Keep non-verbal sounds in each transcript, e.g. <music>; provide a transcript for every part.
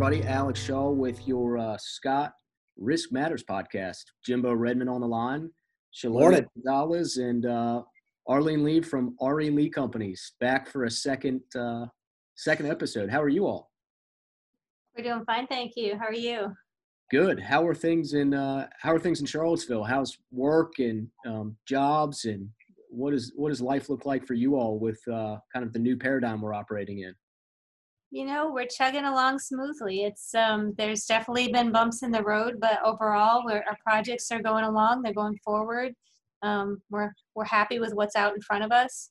everybody. Alex Shaw with your uh, Scott Risk Matters podcast. Jimbo Redmond on the line. Shalom Gonzalez and uh, Arlene Lee from RE Lee Companies back for a second uh, second episode. How are you all? We're doing fine, thank you. How are you? Good. How are things in uh, How are things in Charlottesville? How's work and um, jobs and what is what does life look like for you all with uh, kind of the new paradigm we're operating in? You know, we're chugging along smoothly. It's um, there's definitely been bumps in the road, but overall, our projects are going along. They're going forward. Um, we're we're happy with what's out in front of us.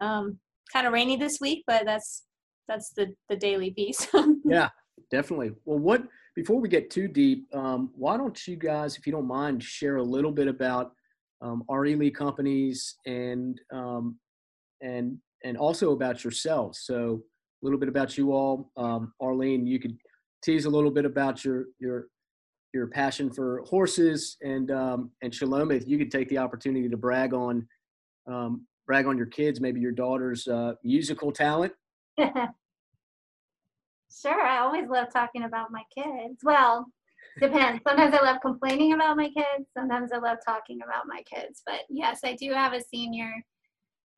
Um, kind of rainy this week, but that's that's the the daily piece. <laughs> yeah, definitely. Well, what before we get too deep, um, why don't you guys, if you don't mind, share a little bit about um, RE Lee companies and um, and and also about yourselves. So a little bit about you all. Um, Arlene, you could tease a little bit about your your your passion for horses, and um, and Shalom, if you could take the opportunity to brag on um, brag on your kids, maybe your daughter's uh, musical talent. <laughs> Sure, I always love talking about my kids. Well, depends. Sometimes I love complaining about my kids. Sometimes I love talking about my kids. But yes, I do have a senior.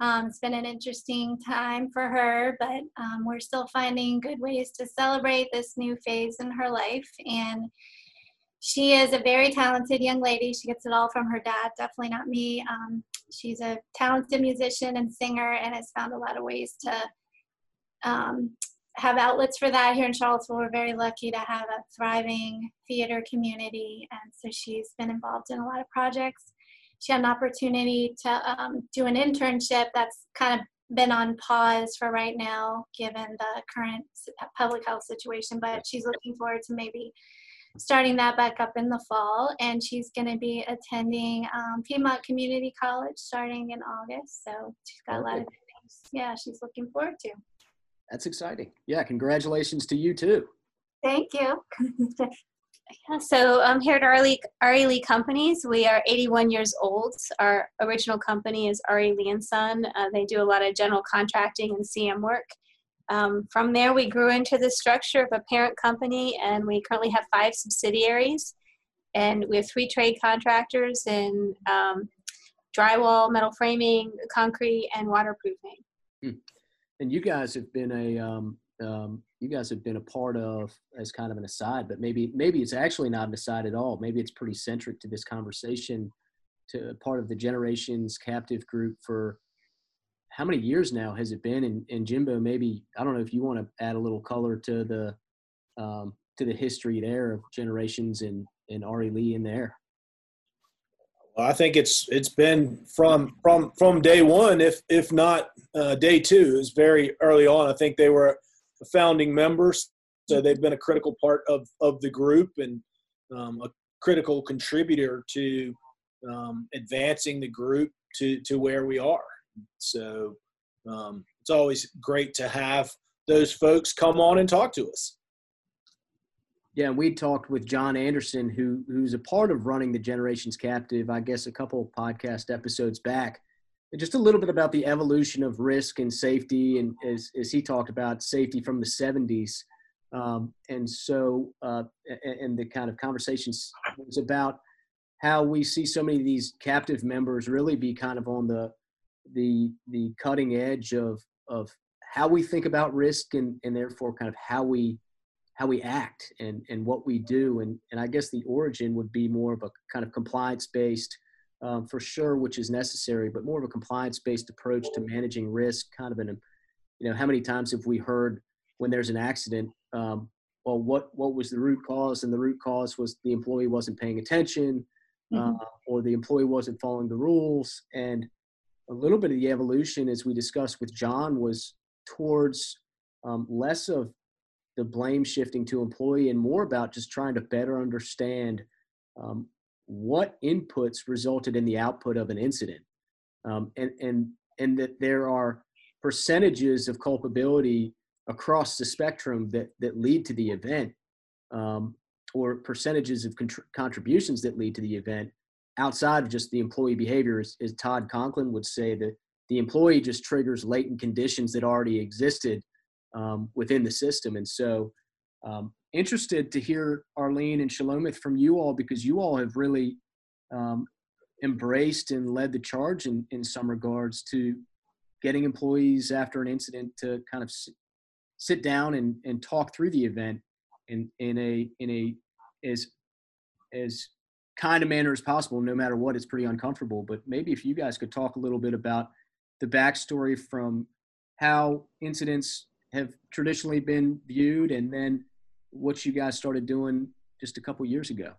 Um, it's been an interesting time for her, but um, we're still finding good ways to celebrate this new phase in her life. And she is a very talented young lady. She gets it all from her dad, definitely not me. Um, she's a talented musician and singer and has found a lot of ways to um, have outlets for that here in Charlottesville. We're very lucky to have a thriving theater community, and so she's been involved in a lot of projects. She had an opportunity to um, do an internship that's kind of been on pause for right now, given the current public health situation, but she's looking forward to maybe starting that back up in the fall. And she's going to be attending um, Piedmont Community College starting in August. So she's got a lot of things, yeah, she's looking forward to. That's exciting. Yeah, congratulations to you too. Thank you. <laughs> yeah, so um, here at RE Lee, Lee Companies, we are 81 years old. Our original company is RE Lee and Son. Uh, they do a lot of general contracting and CM work. Um, from there, we grew into the structure of a parent company, and we currently have five subsidiaries. And we have three trade contractors in um, drywall, metal framing, concrete, and waterproofing. Hmm and you guys have been a um, um, you guys have been a part of as kind of an aside, but maybe maybe it's actually not an aside at all. Maybe it's pretty centric to this conversation, to part of the generations captive group for how many years now has it been? And, and Jimbo, maybe I don't know if you want to add a little color to the um, to the history there of generations and and RE Lee in there. Well, I think it's it's been from from from day one, if if not uh, day two, is very early on. I think they were founding members, so they've been a critical part of of the group and um, a critical contributor to um, advancing the group to to where we are. So um, it's always great to have those folks come on and talk to us. Yeah, we talked with John Anderson, who who's a part of running the Generations Captive. I guess a couple podcast episodes back, just a little bit about the evolution of risk and safety, and as as he talked about safety from the '70s, um, and so uh, and the kind of conversations was about how we see so many of these captive members really be kind of on the the the cutting edge of of how we think about risk and and therefore kind of how we how we act and and what we do. And and I guess the origin would be more of a kind of compliance based um, for sure which is necessary but more of a compliance based approach to managing risk kind of in a you know how many times have we heard when there's an accident um, well what what was the root cause and the root cause was the employee wasn't paying attention mm-hmm. uh, or the employee wasn't following the rules and a little bit of the evolution as we discussed with John was towards um, less of the blame shifting to employee and more about just trying to better understand um, what inputs resulted in the output of an incident um, and and and that there are percentages of culpability across the spectrum that that lead to the event um, or percentages of contr- contributions that lead to the event outside of just the employee behavior as, as todd conklin would say that the employee just triggers latent conditions that already existed um, within the system. And so um, interested to hear Arlene and Shalomith from you all because you all have really um, embraced and led the charge in, in some regards to getting employees after an incident to kind of sit, sit down and, and talk through the event in, in a in a as as kind of manner as possible no matter what it's pretty uncomfortable. But maybe if you guys could talk a little bit about the backstory from how incidents have traditionally been viewed and then what you guys started doing just a couple years ago.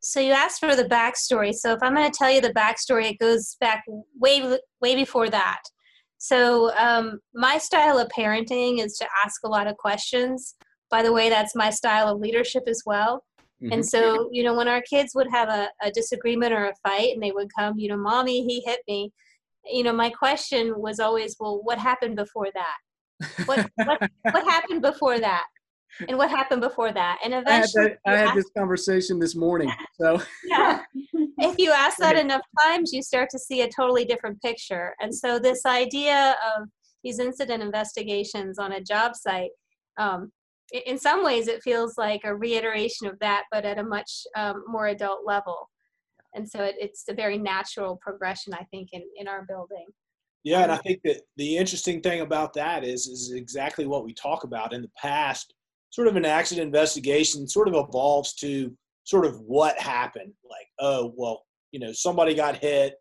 So you asked for the backstory. So if I'm going to tell you the backstory, it goes back way way before that. So um, my style of parenting is to ask a lot of questions. By the way, that's my style of leadership as well. Mm-hmm. And so, you know, when our kids would have a, a disagreement or a fight and they would come, you know, mommy, he hit me, you know, my question was always, well, what happened before that? What, what, what happened before that? And what happened before that. And eventually i had, that, I had this conversation this morning <laughs> so. Yeah. If you ask that enough times you start to see a totally different picture. And so this idea of these incident investigations on a job site um, in some ways it feels like a reiteration of that but at a much um, more adult level. And so it, it's a very natural progression i think in, in our building. Yeah and i think that the interesting thing about that is is exactly what we talk about. In the past sort of an accident investigation sort of evolves to sort of what happened. Like, oh, well, you know, somebody got hit,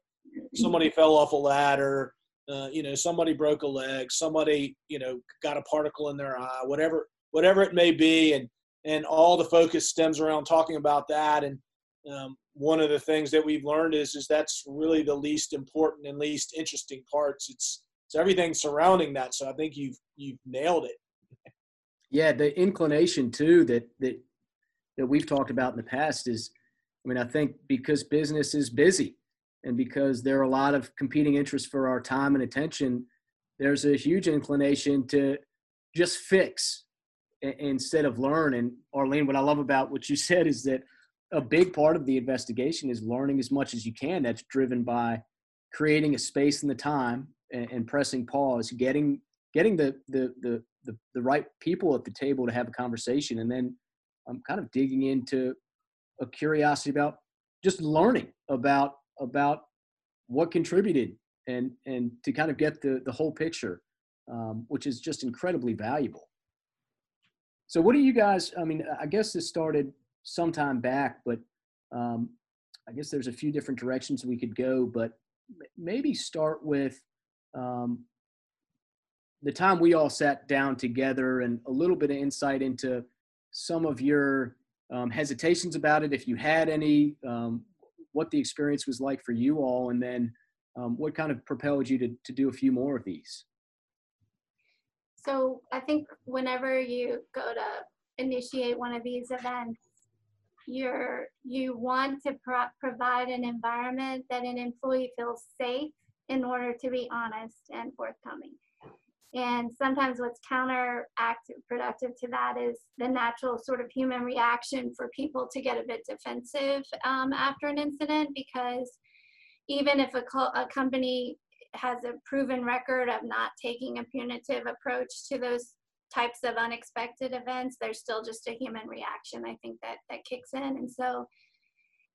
somebody fell off a ladder, uh, you know, somebody broke a leg, somebody, you know, got a particle in their eye, whatever, whatever it may be, and and all the focus stems around talking about that. And um, one of the things that we've learned is is that's really the least important and least interesting parts. It's it's everything surrounding that. So I think you've you've nailed it. Yeah, the inclination too that that that we've talked about in the past is, I mean, I think because business is busy, and because there are a lot of competing interests for our time and attention, there's a huge inclination to just fix instead of learn. And Arlene, what I love about what you <laughs> said is that a big part of the investigation is learning as much as you can. That's driven by creating a space and the time and, and pressing pause, getting getting the, the the the, the right people at the table to have a conversation and then i'm kind of digging into a curiosity about just learning about about what contributed and and to kind of get the the whole picture um, which is just incredibly valuable. So what do you guys i mean i guess this started sometime back but um, i guess there's a few different directions we could go but maybe start with um, the time we all sat down together and a little bit of insight into some of your um, hesitations about it, if you had any, um, what the experience was like for you all, and then um, what kind of propelled you to, to do a few more of these? So I think whenever you go to initiate one of these events, you're you want to pro- provide an environment that an employee feels safe in order to be honest and forthcoming. And sometimes what's counterproductive to that is the natural sort of human reaction for people to get a bit defensive um, after an incident because even if a, co- a company has a proven record of not taking a punitive approach to those types of unexpected events, there's still just a human reaction, I think, that, that kicks in. And so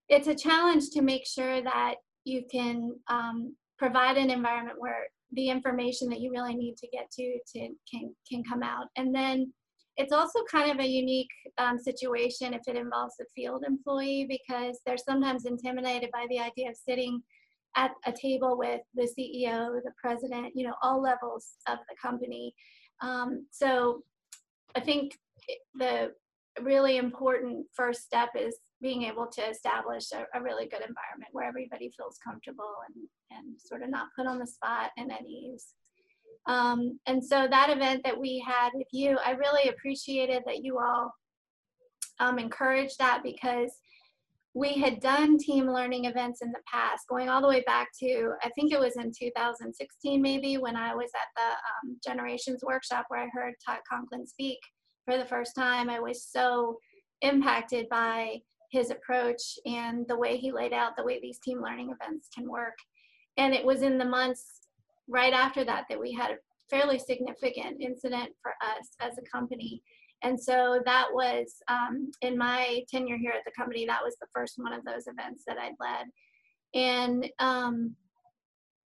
it's a challenge to make sure that you can um, provide an environment where the information that you really need to get to to can can come out. And then it's also kind of a unique um, situation if it involves a field employee because they're sometimes intimidated by the idea of sitting at a table with the ceo the president you know all levels of the company. Um, so i think the really important first step is being able to establish a, a, really good environment where everybody feels comfortable and, and sort of not put on the spot and at ease. Um, and so that event that we had with you, I really appreciated that you all um, encouraged that because we had done team learning events in the past, going all the way back to, I think it was in 2016 maybe, when I was at the um, Generations Workshop where I heard Todd Conklin speak for the first time. I was so impacted by his approach and the way he laid out the way these team learning events can work. And it was in the months right after that that we had a fairly significant incident for us as a company. And so that was um, in my tenure here at the company, that was the first one of those events that I'd led. And um,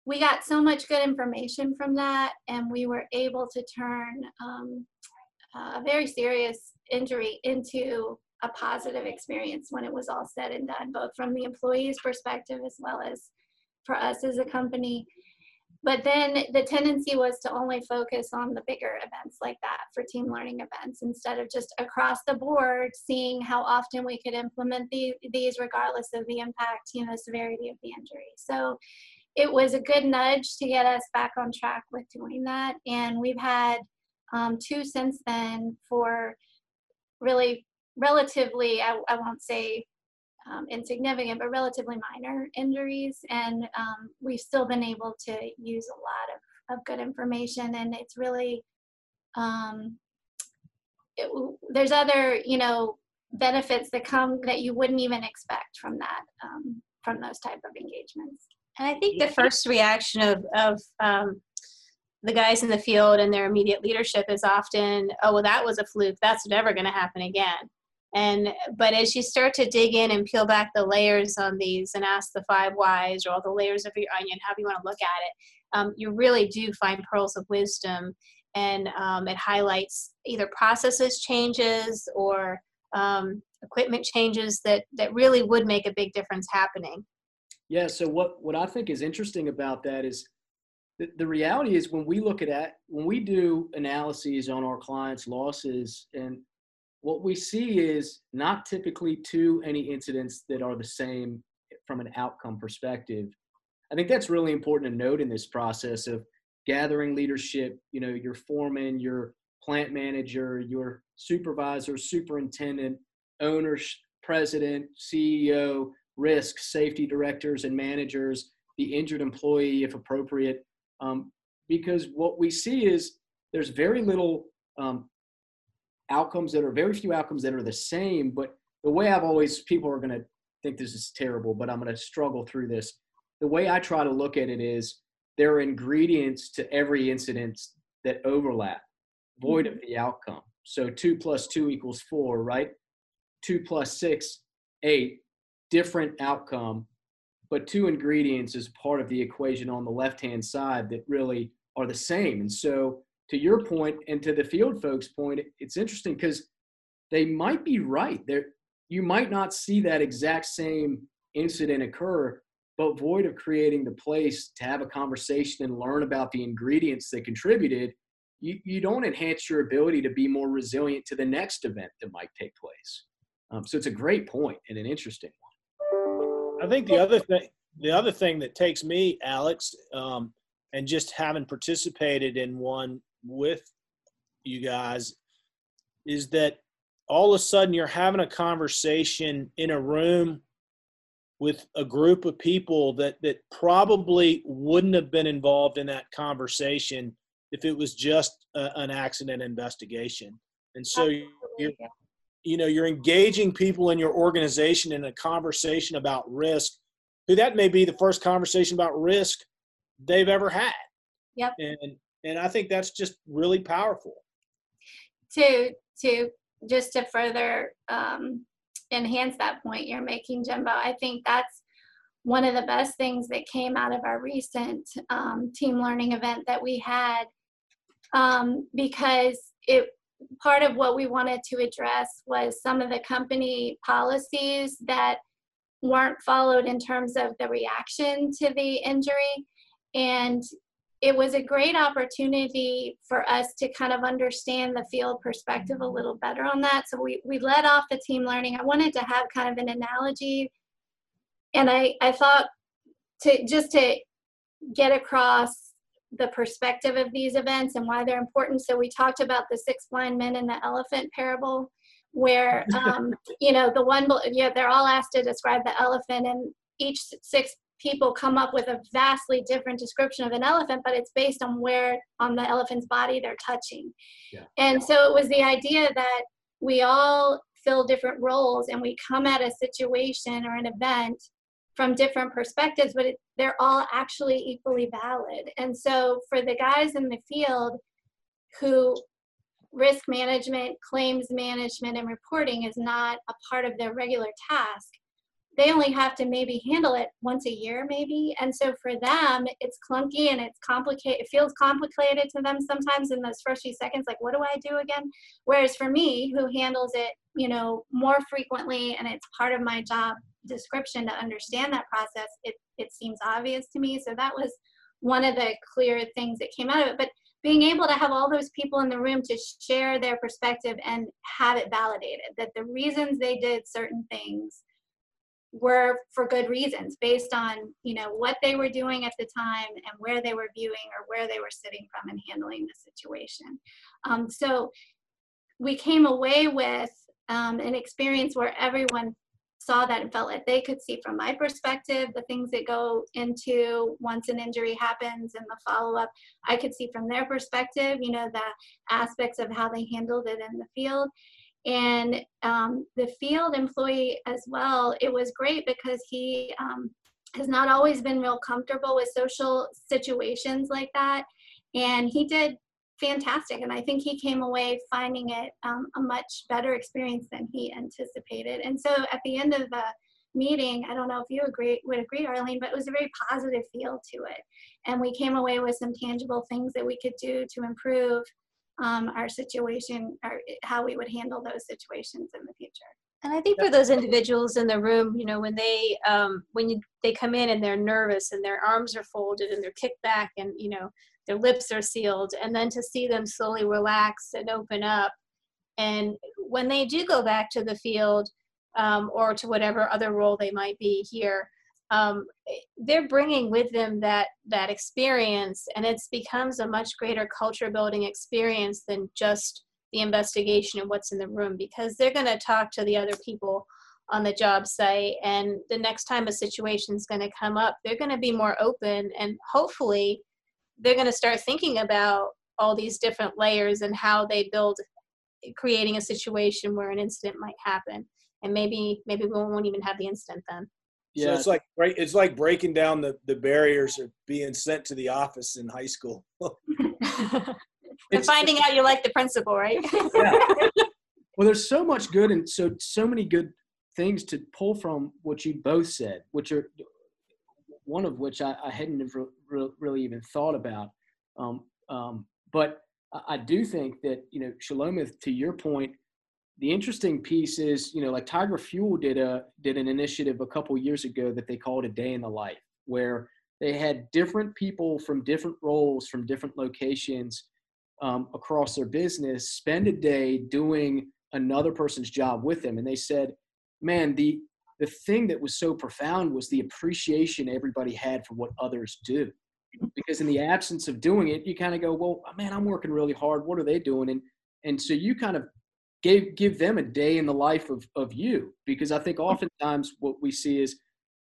we got so much good information from that, and we were able to turn um, a very serious injury into a positive experience when it was all said and done, both from the employee's perspective as well as for us as a company. But then the tendency was to only focus on the bigger events like that for team learning events instead of just across the board seeing how often we could implement the, these regardless of the impact, you know, severity of the injury. So it was a good nudge to get us back on track with doing that. And we've had um, two since then for really relatively, I, I won't say um, insignificant, but relatively minor injuries. And um, we've still been able to use a lot of, of good information. And it's really, um, it, there's other, you know, benefits that come that you wouldn't even expect from that, um, from those type of engagements. And I think the first reaction of, of um, the guys in the field and their immediate leadership is often, oh, well, that was a fluke. That's never going to happen again. And but as you start to dig in and peel back the layers on these and ask the five whys or all the layers of your onion, however you want to look at it, um, you really do find pearls of wisdom, and um, it highlights either processes changes or um, equipment changes that that really would make a big difference happening. Yeah. So what what I think is interesting about that is the, the reality is when we look at that when we do analyses on our clients' losses and what we see is not typically too any incidents that are the same from an outcome perspective. I think that's really important to note in this process of gathering leadership, you know, your foreman, your plant manager, your supervisor, superintendent, owners, president, CEO, risk, safety directors and managers, the injured employee if appropriate. Um, because what we see is there's very little um, outcomes that are very few outcomes that are the same. But the way I've always, people are going to think this is terrible, but I'm going to struggle through this. The way I try to look at it is there are ingredients to every incident that overlap, void of mm-hmm. the outcome. So two plus two equals four, right? Two plus six, eight, different outcome, but two ingredients is part of the equation on the left hand side that really are the same. And so to your point and to the field folks' point, it's interesting because they might be right. There, you might not see that exact same incident occur, but void of creating the place to have a conversation and learn about the ingredients that contributed, you, you don't enhance your ability to be more resilient to the next event that might take place. Um, so it's a great point and an interesting one. I think the other thing, the other thing that takes me, Alex, um, and just having participated in one with you guys is that all of a sudden you're having a conversation in a room with a group of people that that probably wouldn't have been involved in that conversation if it was just a, an accident investigation. And so you're you know you're engaging people in your organization in a conversation about risk who that may be the first conversation about risk they've ever had. Yep. And and I think that's just really powerful. To to just to further um, enhance that point you're making, Jimbo, I think that's one of the best things that came out of our recent um, team learning event that we had um, because it part of what we wanted to address was some of the company policies that weren't followed in terms of the reaction to the injury and it was a great opportunity for us to kind of understand the field perspective a little better on that. So we, we led off the team learning. I wanted to have kind of an analogy. And I, I thought to just to get across the perspective of these events and why they're important. So we talked about the six blind men and the elephant parable where <laughs> um, you know the one yeah they're all asked to describe the elephant and each six people come up with a vastly different description of an elephant, but it's based on where on the elephant's body they're touching. Yeah. And so it was the idea that we all fill different roles and we come at a situation or an event from different perspectives, but it, they're all actually equally valid. And so for the guys in the field who risk management, claims management, and reporting is not a part of their regular task, they only have to maybe handle it once a year, maybe. And so for them, it's clunky and it's complicated. It feels complicated to them sometimes in those first few seconds, like, what do I do again? Whereas for me, who handles it, you know, more frequently and it's part of my job description to understand that process, it, it seems obvious to me. So that was one of the clear things that came out of it. But being able to have all those people in the room to share their perspective and have it validated that the reasons they did certain things were for good reasons based on you know what they were doing at the time and where they were viewing or where they were sitting from and handling the situation. Um, so we came away with um, an experience where everyone saw that and felt like they could see from my perspective the things that go into once an injury happens and the follow-up i could see from their perspective you know the aspects of how they handled it in the field and um, the field employee as well it was great because he um, has not always been real comfortable with social situations like that. And he did fantastic and i think he came away finding it um, a much better experience than he anticipated. And so at the end of the meeting i don't know if you agree would agree arlene but it was a very positive feel to it. And we came away with some tangible things that we could do to improve um, our situation or how we would handle those situations in the future. And I think for those individuals in the room, you know, when they um, when you, they come in and they're nervous and their arms are folded and they're kicked back and you know their lips are sealed, and then to see them slowly relax and open up, and when they do go back to the field um, or to whatever other role they might be here, um, they're bringing with them that that experience and it becomes a much greater culture building experience than just the investigation of what's in the room because they're going to talk to the other people on the job site and the next time a situation is going to come up they're going to be more open and hopefully they're going to start thinking about all these different layers and how they build creating a situation where an incident might happen. And maybe maybe we won't even have the incident then yeah. So it's like right it's like breaking down the, the barriers of being sent to the office in high school. <laughs> and finding out you like the principal, right? yeah. <laughs> Well, there's so much good and so so many good things to pull from what you both said, which are one of which I, I hadn't re- really even thought about. Um, um, but I do think that you know, Shalomith, to your point, the interesting piece is, you know, like Tiger Fuel did a did an initiative a couple years ago that they called a day in the life, where they had different people from different roles from different locations um, across their business spend a day doing another person's job with them, and they said, man, the the thing that was so profound was the appreciation everybody had for what others do. Because in the absence of doing it, you kind of go, well, man, I'm working really hard. What are they doing? And and so you kind of give give them a day in the life of of you. Because I think oftentimes what we see is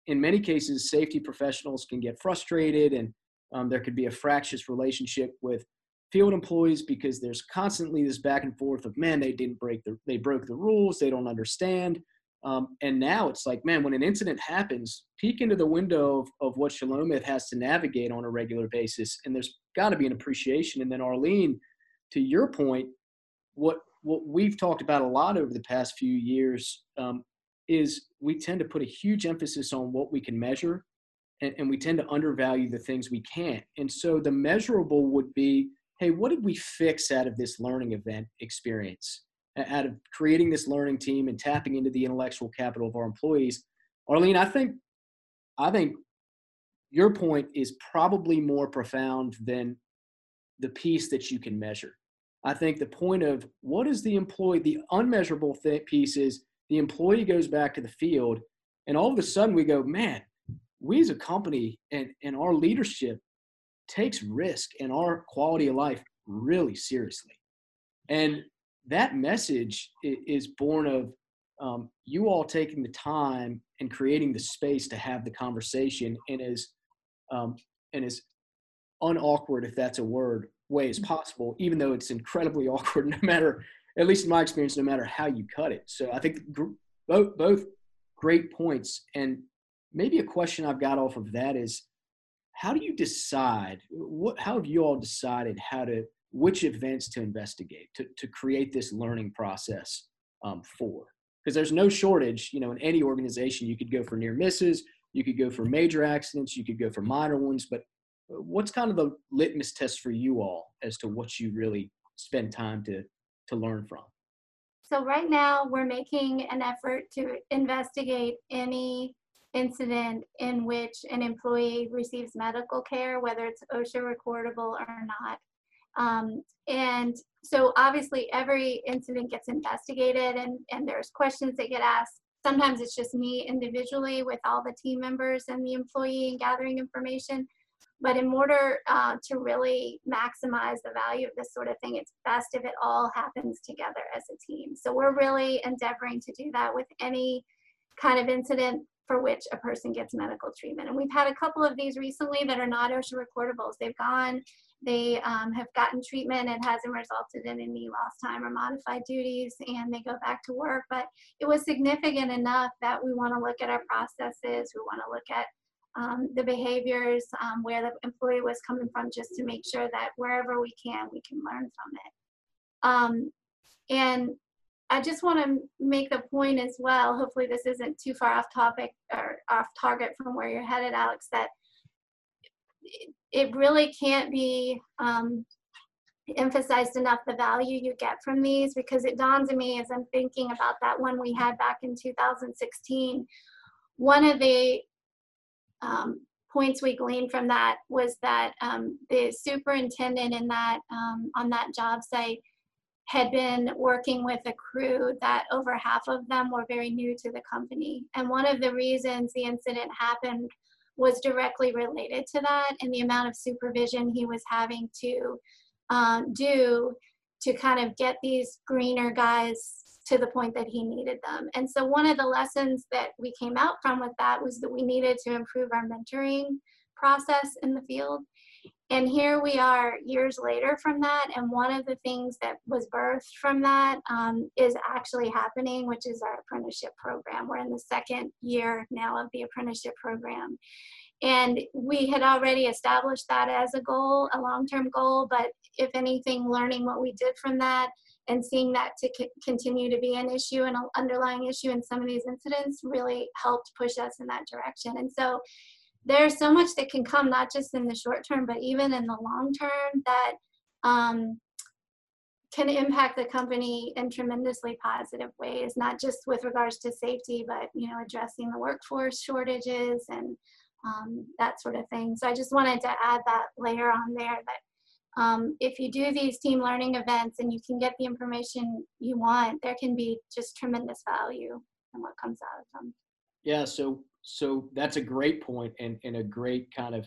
in many cases safety professionals can get frustrated and um, there could be a fractious relationship with field employees because there's constantly this back and forth of man they didn't break the they broke the rules. They don't understand. Um, and now it's like man when an incident happens peek into the window of, of what Shalomith has to navigate on a regular basis and there's got to be an appreciation. And then Arlene to your point what what we've talked about a lot over the past few years um, is we tend to put a huge emphasis on what we can measure and, and, we tend to undervalue the things we can't. And so the measurable would be hey what did we fix out of this learning event experience? Out of creating this learning team and tapping into the intellectual capital of our employees. Arlene i think i think your point is probably more profound than the piece that you can measure I think the point of what is the employee, the unmeasurable th- piece is the employee goes back to the field, and all of a sudden we go, man, we as a company and, and our leadership takes risk and our quality of life really seriously. And that message is born of um, you all taking the time and creating the space to have the conversation and as um, and as unawkward, if that's a word, way as possible, even though it's incredibly <laughs> awkward, no matter, at least in my experience, no matter how you cut it. So I think both, both great points. And maybe a question I've got off of that is how do you decide what, how have you all decided how to which events to investigate to, to create this learning process um, for because there's no shortage you know in any organization you could go for near misses you could go for major accidents you could go for minor ones but what's kind of the litmus test for you all as to what you really spend time to to learn from So right now, we're making an effort to investigate any incident in which an employee receives medical care, whether it's OSHA recordable or not. Um, and so obviously every incident gets investigated and, and there's questions that get asked. Sometimes it's just me individually with all the team members and the employee and gathering information. But in order uh, to really maximize the value of this sort of thing, it's best if it all happens together as a team. So we're really endeavoring to do that with any kind of incident for which a person gets medical treatment. And we've had a couple of these recently that are not OSHA recordables. They've gone, they um, have gotten treatment, it hasn't resulted in any lost time or modified duties, and they go back to work. But it was significant enough that we want to look at our processes, we want to look at um, the behaviors, um, where the employee was coming from, just to make sure that wherever we can, we can learn from it. Um, and I just want to make the point as well, hopefully this isn't too far off topic or off target from where you're headed, Alex, that it- really can't be um, emphasized enough the value you get from these because it dawns on me as I'm thinking about that one we had back in 2016. One of the um, points we gleaned from that was that um, the superintendent in that um, on that job site had been working with a crew that over half of them were very new to the company. And one of the reasons the incident happened was directly related to that and the amount of supervision he was having to um, do to kind of get these greener guys to the point that he needed them. And so one of the lessons that we came out from with that was that we needed to improve our mentoring process in the field. And here we are years later from that. And one of the things that was birthed from that um, is actually happening, which is our apprenticeship program. We're in the second year now of the apprenticeship program. And we had already established that as a goal, a long term goal. But if anything, learning what we did from that and seeing that to c- continue to be an issue and an underlying issue in some of these incidents really helped push us in that direction. And so there's so much that can come, not just in the short term, but even in the long term that um, can impact the company in tremendously positive ways, not just with regards to safety, but you know, addressing the workforce shortages and um, that sort of thing. So I just wanted to add that layer on there that um, if you do these team learning events and you can get the information you want, there can be just tremendous value in what comes out of them. Yeah, so so that's a great point and, and a great kind of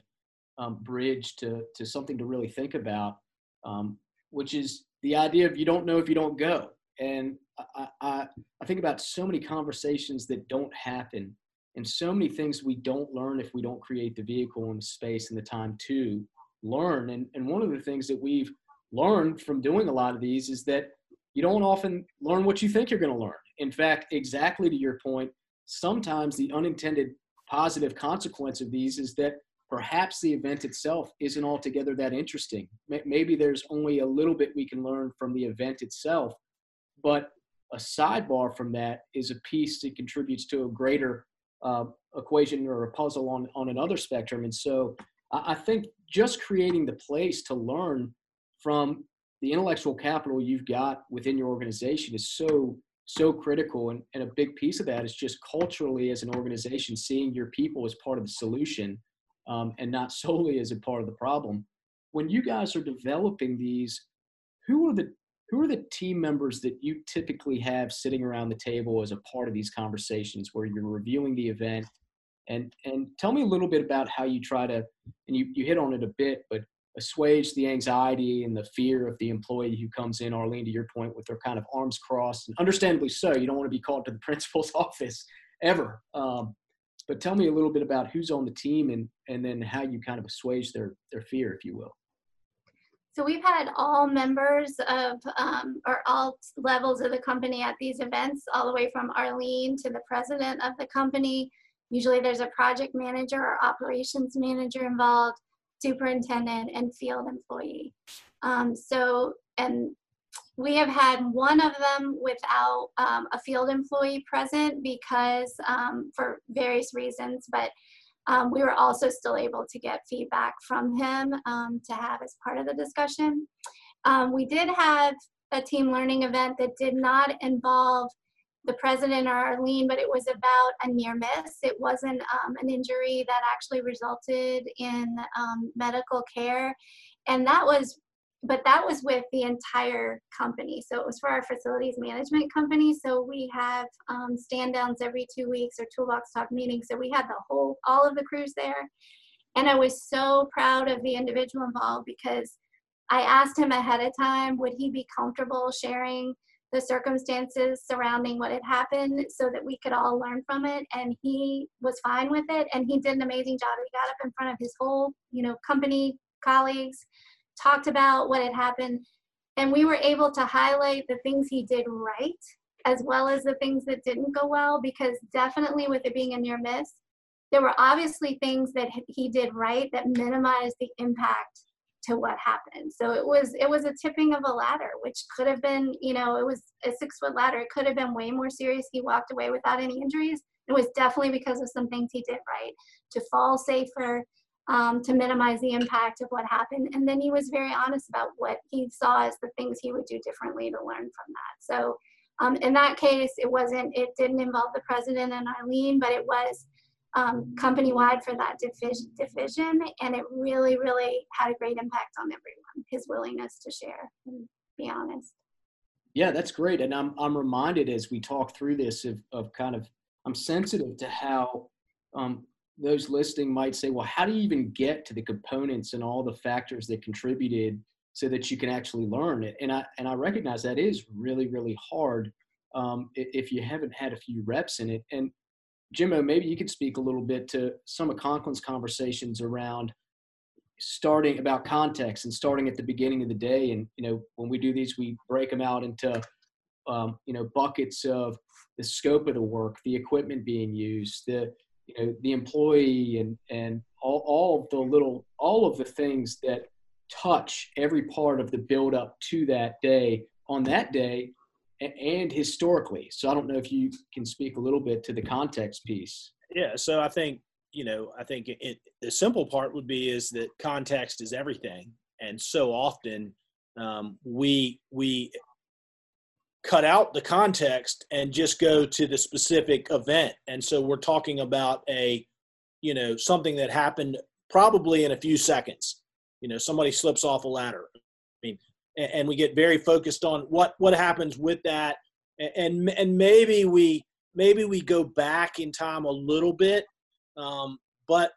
um, bridge to to something to really think about, um, which is the idea of you don't know if you don't go. And I, I I think about so many conversations that don't happen, and so many things we don't learn if we don't create the vehicle and the space and the time to learn. And and one of the things that we've learned from doing a lot of these is that you don't often learn what you think you're going to learn. In fact, exactly to your point, sometimes the unintended positive consequence of these is that perhaps the event itself isn't altogether that interesting. Maybe there's only a little bit we can learn from the event itself, but a sidebar from that is a piece that contributes to a greater uh, equation or a puzzle on, on another spectrum. And so I think just creating the place to learn from the intellectual capital you've got within your organization is so so critical. And, and a big piece of that is just culturally as an organization seeing your people as part of the solution um, and not <laughs> solely as a part of the problem. When you guys are developing these who are the who are the team members that you typically have sitting around the table as a part of these conversations where you're reviewing the event and and tell me a little bit about how you try to and you, you hit on it a bit but assuage the anxiety and the fear of the employee who comes in, Arlene, to your point, with their kind of arms crossed, and understandably so. You don't want to be called to the <laughs> principal's office ever. Um, but tell me a little bit about who's on the team and and then how you kind of assuage their their fear, if you will. So we've had all members of, um, or all levels of the company at these events, all the way from Arlene to the president of the company. Usually there's a project manager or operations manager involved. superintendent, and field employee. Um, so, and we have had one of them without um, a field employee present because um, for various reasons, but um, we were also still able to get feedback from him um, to have as part of the discussion. Um, we did have a team learning event that did not involve the president or Arlene, but it was about a near miss. It wasn't um, an injury that actually resulted in um, medical care. And that was, but that was with the entire company. So it was for our facilities management company. So we have um, stand downs every two weeks or toolbox talk meetings. So we had the whole, all of the crews there. And I was so proud of the individual involved because I asked him ahead of time, would he be comfortable sharing the circumstances surrounding what had happened so that we could all learn from it. And he was fine with it and he did an amazing job. He got up in front of his whole you know company colleagues talked about what had happened and we were able to highlight the things he did right as well as the things that didn't go well because definitely with it being a near miss there were obviously things that he did right that minimized the impact to what happened. So it was it was a tipping of a ladder, which could have been, you know, it was a six foot ladder. It could have been way more serious. He walked away without any injuries. It was definitely because of some things he did right to fall safer, um, to minimize the impact of what happened. And then he was very honest about what he saw as the things he would do differently to learn from that. So um, in that case, it wasn't, it didn't involve the president and Arlene, but it was um, company wide for that division, division, and it really, really had a great impact on everyone. His willingness to share and be honest. Yeah, that's great, and I'm I'm reminded as we talk through this of of kind of I'm sensitive to how um, those listening might say, well, how do you even get to the components and all the factors that contributed so that you can actually learn it? And I and I recognize that is really really hard um, if you haven't had a few reps in it. And Jimbo, maybe you could speak a little bit to some of Conklin's conversations around starting about context and starting at the beginning of the day. And, you know, when we do these, we break them out into, um, you know, buckets of the scope of the work, the equipment being used, the, you know, the employee and, and all, all of the little, all of the things that touch every part of the build up to that day on that day and historically. So I don't know if you can speak a little bit to the context piece. Yeah. So I think you know I think it, the simple part would be is that context is everything, and so often um, we we cut out the context and just go to the specific event, and so we're talking about a you know something that happened probably in a few seconds. You know, somebody slips off a ladder and we get very focused on what what happens with that. And and maybe we maybe we go back in time a little bit um, but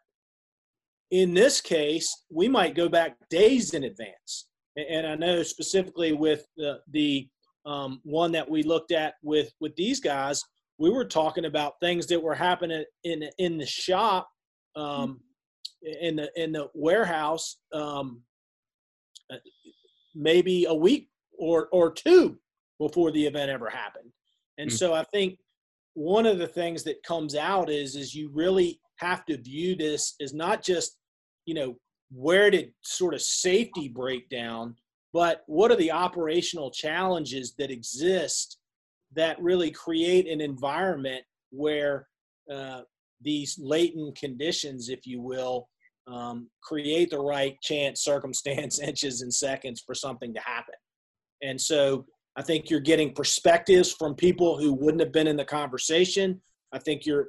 in this case we might go back days in advance. And i know specifically with the, the um, one that we looked at with with these guys we were talking about things that were happening in in the shop um, in the in the warehouse um, maybe a week or or two before the event ever happened. And mm-hmm. so I think one of the things that comes out is is you really have to view this as not just you know where did sort of safety break down but what are the operational challenges that exist that really create an environment where uh, these latent conditions if you will um, create the right chance, circumstance, <laughs> inches, and seconds for something to happen. And so I think you're getting perspectives from people who wouldn't have been in the conversation. I think you're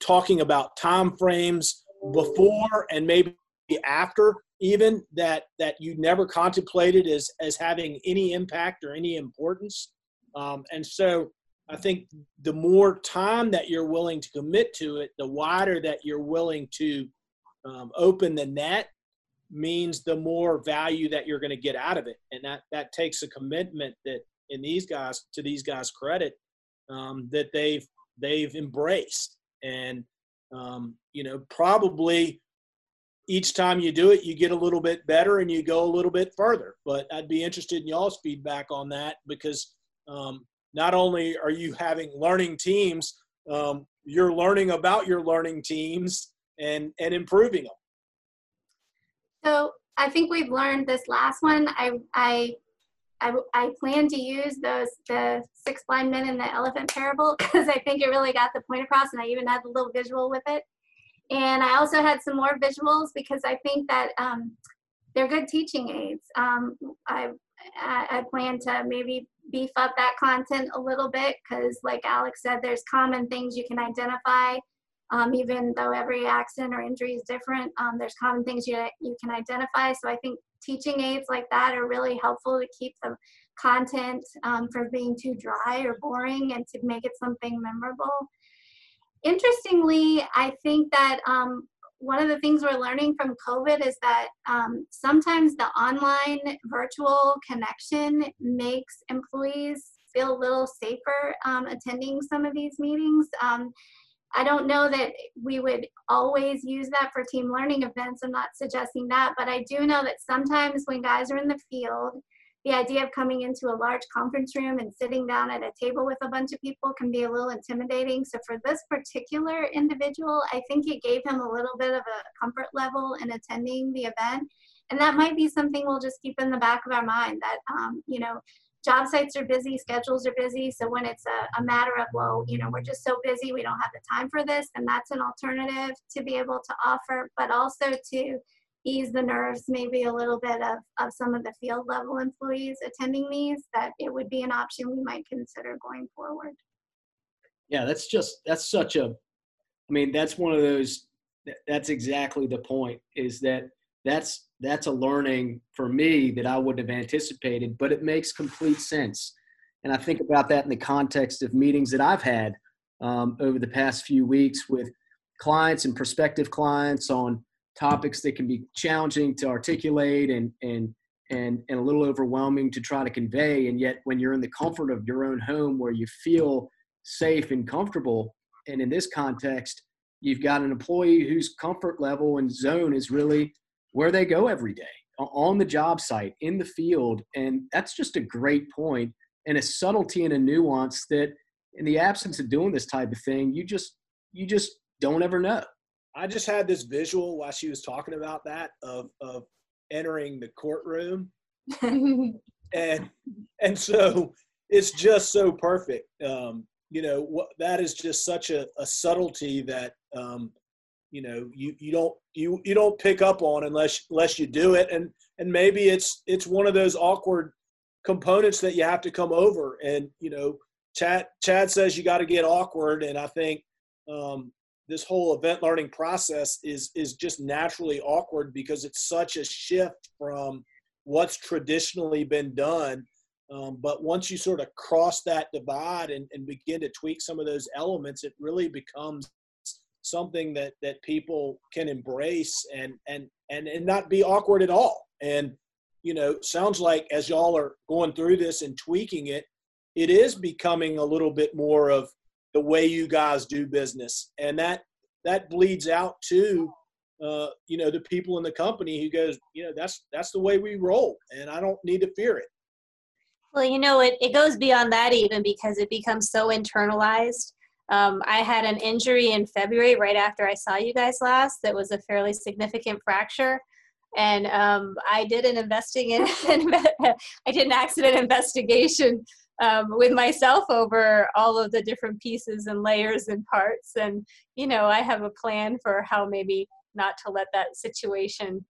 talking about time frames before and maybe after even that that you never contemplated as as having any impact or any importance um, and so i think the more time that you're willing to commit to it the wider that you're willing to um, open the net means the more value that you're going to get out of it. And that that takes a commitment that in these guys to these guys credit um, that they've they've embraced. And um, you know probably each time you do it you get a little bit better and you go a little bit further. But i'd be interested in y'all's feedback on that because um, not only are you having learning teams um, you're learning about your learning teams and and improving them. So I think we've learned this last one. I I I, I plan to use those the six blind men and the elephant parable <laughs> because I think it really got the point across, and I even had a little visual with it. And I also had some more visuals because I think that um, they're good teaching aids. Um, I, I plan to maybe beef up that content a little bit because, like Alex said, there's common things you can identify. Um, even though every accident or injury is different, um, there's common things you, you can identify. So I think teaching aids like that are really helpful to keep the content um, from being too dry or boring and to make it something memorable. Interestingly, I think that um, one of the things we're learning from COVID is that um, sometimes the online virtual connection makes employees feel a little safer um, attending some of these meetings. I don't know that we would always use that for team learning events. I'm not suggesting that, but I do know that sometimes when guys are in the field, the idea of coming into a large conference room and sitting down at a table with a bunch of people can be a little intimidating. So for this particular individual, I think it gave him a little bit of a comfort level in attending the event. And that might be something we'll just keep in the back of our mind that, um, you know, job sites are busy, schedules are busy. So when it's a, a, matter of, well, you know, we're just so busy, we don't have the time for this, then that's an alternative to be able to offer, but also to ease the nerves maybe a little bit of, of some of the field level employees attending these, that it would be an option we might consider going forward. Yeah, that's just, that's such a, I mean, that's one of those, that's exactly the point is that that's that's a learning for me that I wouldn't have anticipated, but it makes complete sense. And I think about that in the context of meetings that I've had um, over the past few weeks with clients and prospective clients on topics that can be challenging to articulate and and and and a little overwhelming to try to convey. And yet, when you're in the comfort of your own home, where you feel safe and comfortable, and in this context, you've got an employee whose comfort level and zone is really where they go every day on the job site in the field and that's just a great point and a subtlety and a nuance that in the absence of doing this type of thing you just you just don't ever know. I just had this visual while she was talking about that of of entering the courtroom. <laughs> And and so it's just so perfect. Um you know what that is just such a, a subtlety that um you know you you don't you you don't pick up on unless unless you do it. And and maybe it's it's one of those awkward components that you have to come over. And you know chad chad says you got to get awkward. And i think um, this whole event learning process is is just naturally awkward because it's such a shift from what's traditionally been done. Um, but once you sort of cross that divide and, and begin to tweak some of those elements it really becomes something that that people can embrace and and and and not be awkward at all. And you know sounds like as y'all are going through this and tweaking it it is becoming a little bit more of the way you guys do business. And that that bleeds out to uh, you know the people in the company who goes you know that's that's the way we roll and i don't need to fear it. Well you know it, it goes beyond that even because it becomes so internalized um, I had an injury in February right after I saw you guys last that was a fairly significant fracture. And um, I did an investigation, <laughs> I did an accident investigation um, with myself over all of the different pieces and layers and parts. And, you know, I have a plan for how maybe not to let that situation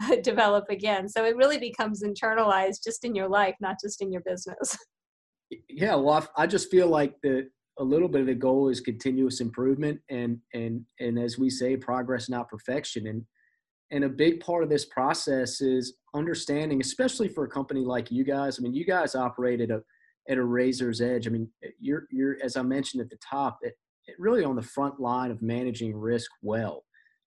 <laughs> develop again. So it really becomes internalized just in your life, not just in your business. Yeah, well, I just feel like the a little bit of the goal is continuous improvement and and and as we say progress not perfection. And and a big part of this process is understanding especially for a company like you guys i mean you guys operate at a at a razor's edge. I mean you're you're as i mentioned at the top it, it really on the front line of managing risk well.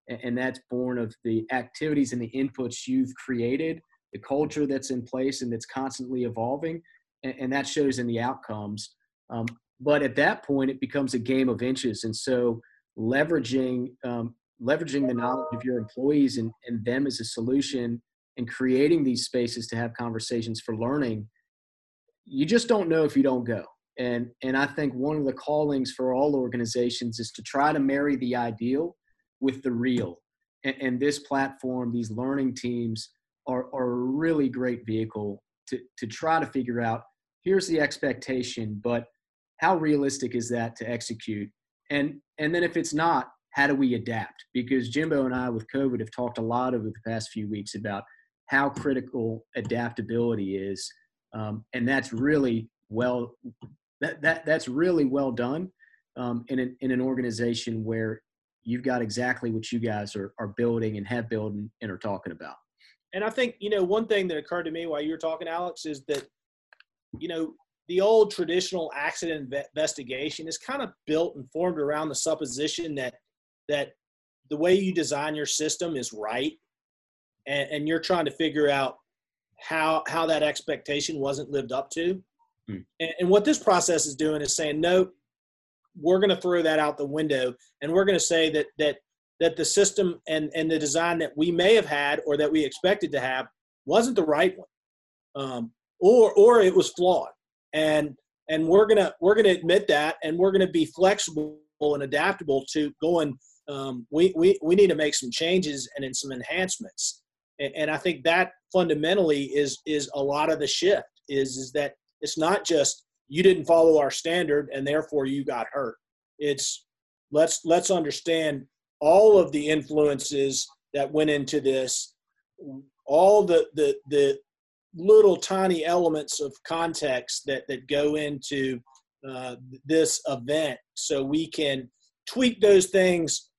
And, and that's born of the activities and the inputs you've created the culture that's in place and that's constantly evolving and, and that shows in the outcomes. Um, but at that point, it becomes a game of inches. And so leveraging um, leveraging the knowledge of your employees and, and them as a solution and creating these spaces to have conversations for learning, you just don't know if you don't go. And and I think one of the callings for all organizations is to try to marry the ideal with the real. and, and this platform, these learning teams are, are a really great vehicle to, to try to figure out here's the expectation, but how realistic is that to execute? And and then if it's not, how do we adapt? Because Jimbo and I with COVID have talked a lot over the past few weeks about how critical adaptability is, um, and that's really well that, that that's really well done um, in an in an organization where you've got exactly what you guys are are building and have built and, and are talking about. And I think you know one thing that occurred to me while you were talking, Alex, is that you know the old traditional accident investigation is kind of built and formed around the supposition that that the way you design your system is right and, and you're trying to figure out how how that expectation wasn't lived up to. Hmm. and, and, what this process is doing is saying no we're going to throw that out the window and we're going to say that that that the system and and the design that we may have had or that we expected to have wasn't the right one. Um, or or it was flawed and and we're gonna we're gonna admit that and we're gonna be flexible and adaptable to going um, we, we we need to make some changes and in some enhancements. And, and i think that fundamentally is is a lot of the shift is is that it's not just you didn't follow our standard and therefore you got hurt. It's let's let's understand all of the influences that went into this all the the the little tiny elements of context that that go into uh, this event. So we can tweak those things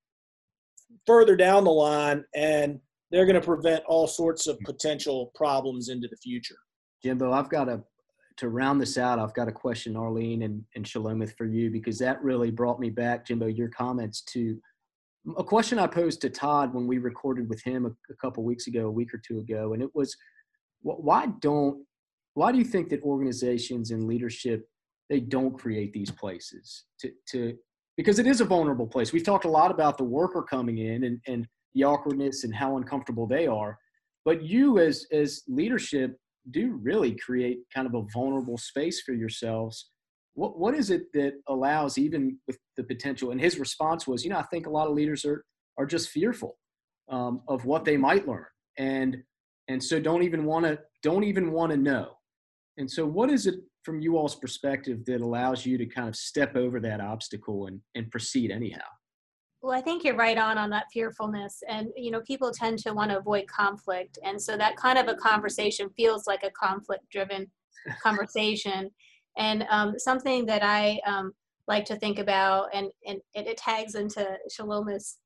further down the line and they're going to prevent all sorts of potential problems into the future. Jimbo i've got a to round this out i've got a question arlene and, and shalomith for you because that really brought me back jimbo your comments to a question i posed to todd when we recorded with him a, a couple weeks ago a week or two ago and it was why don't why do you think that organizations and leadership they don't create these places to to because it is a vulnerable place. We've talked a lot about the worker coming in and, and the awkwardness and how uncomfortable they are. But you as as leadership do really create kind of a vulnerable space for yourselves. What what is it that allows even with the potential? And his response was, you know, I think a lot of leaders are are just fearful um, of what they might learn. And and so don't even want to don't even want to know. And so what is it from you all's perspective that allows you to kind of step over that obstacle and, and proceed anyhow? Well i think you're right on on that fearfulness. And you know people tend to want to avoid conflict. And so that kind of a conversation feels like a conflict driven <laughs> conversation. And um, something that i um, like to think about and, and it, it tags into shalom's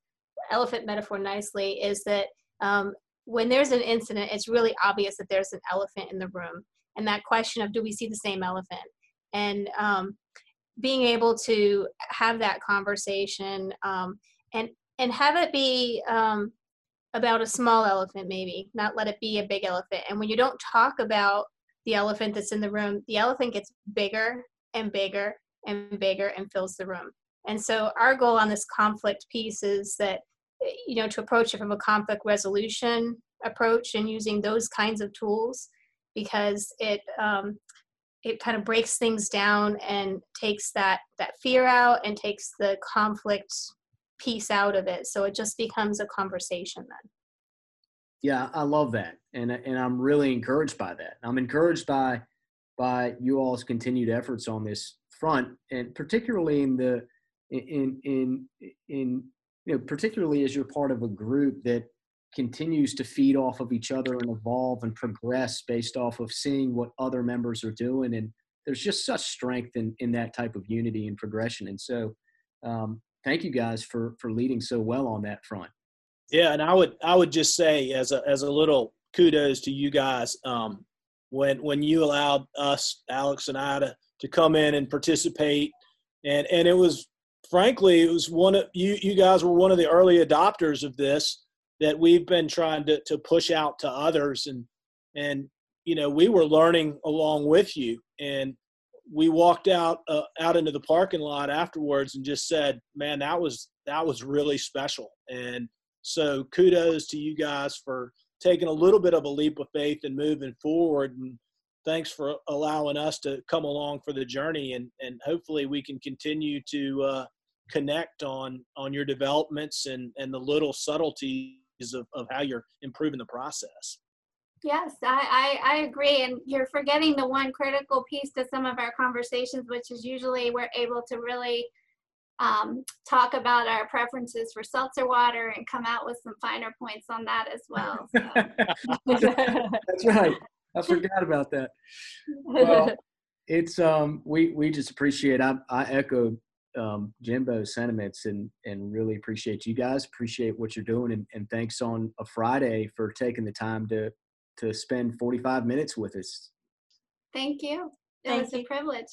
elephant metaphor nicely is that um, when there's an incident, it's really obvious that there's an elephant in the room. And that question of do we see the same elephant? And um, being able to have that conversation um, and and have it be um, about a small elephant, maybe not let it be a big elephant. And when you don't talk about the elephant that's in the room, the elephant gets bigger and bigger and bigger and fills the room. And so our goal on this conflict piece is that you know, to approach it from a conflict resolution approach and using those kinds of tools because it um, it kind of breaks things down and takes that that fear out and takes the conflict piece out of it. So it just becomes a conversation then. Yeah i love that. And and i'm really encouraged by that. I'm encouraged by by you all's continued efforts on this front and particularly in the in in in you know, particularly as you're part of a group that continues to feed off of each other and evolve and progress based off of seeing what other members are doing. And there's just such strength in, in that type of unity and progression. And so, um, thank you guys for, for leading so well on that front. Yeah. And I would, I would just say as a, as a little kudos to you guys, um, when, when you allowed us, Alex and I to, to come in and participate and, and it was frankly, it was one of you. You guys were one of the early adopters of this that we've been trying to to push out to others, and and you know we were learning along with you, and we walked out uh, out into the parking lot afterwards and just said, "Man, that was that was really special." And so kudos to you guys for taking a little bit of a leap of faith and moving forward and thanks for allowing us to come along for the journey and and hopefully we can continue to uh, connect on on your developments and and the little subtleties of, of how you're improving the process. Yes, I, I, I agree. And you're forgetting the one critical piece to some of our conversations, which is usually we're able to really um, talk about our preferences for seltzer water and come out with some finer points on that as well. So. <laughs> That's right. I forgot about that. Well, <laughs> it's um we we just appreciate I I echo um Jimbo's sentiments and and really appreciate you guys appreciate what you're doing and, and thanks on a Friday for taking the time to to spend 45 minutes with us. Thank you. It Thank was a privilege.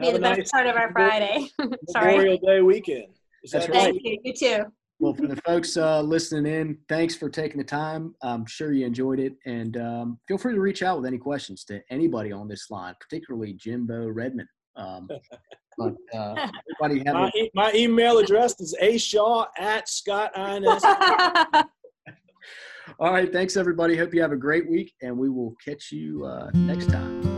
It'll be the a best nice part of our Friday. <laughs> Sorry. Memorial Day weekend. Is That's that right. Thank you. You too. Well, for the folks uh, listening in, thanks for taking the time. I'm sure you enjoyed it, and um, feel free to reach out with any questions to anybody on this line, particularly Jimbo Redmond. Um, <laughs> but <laughs> uh, everybody have My, a, e- my email address is ashaw at scott ins. <laughs> all right. Thanks everybody. Hope you have a great week, and we will catch you uh, next time.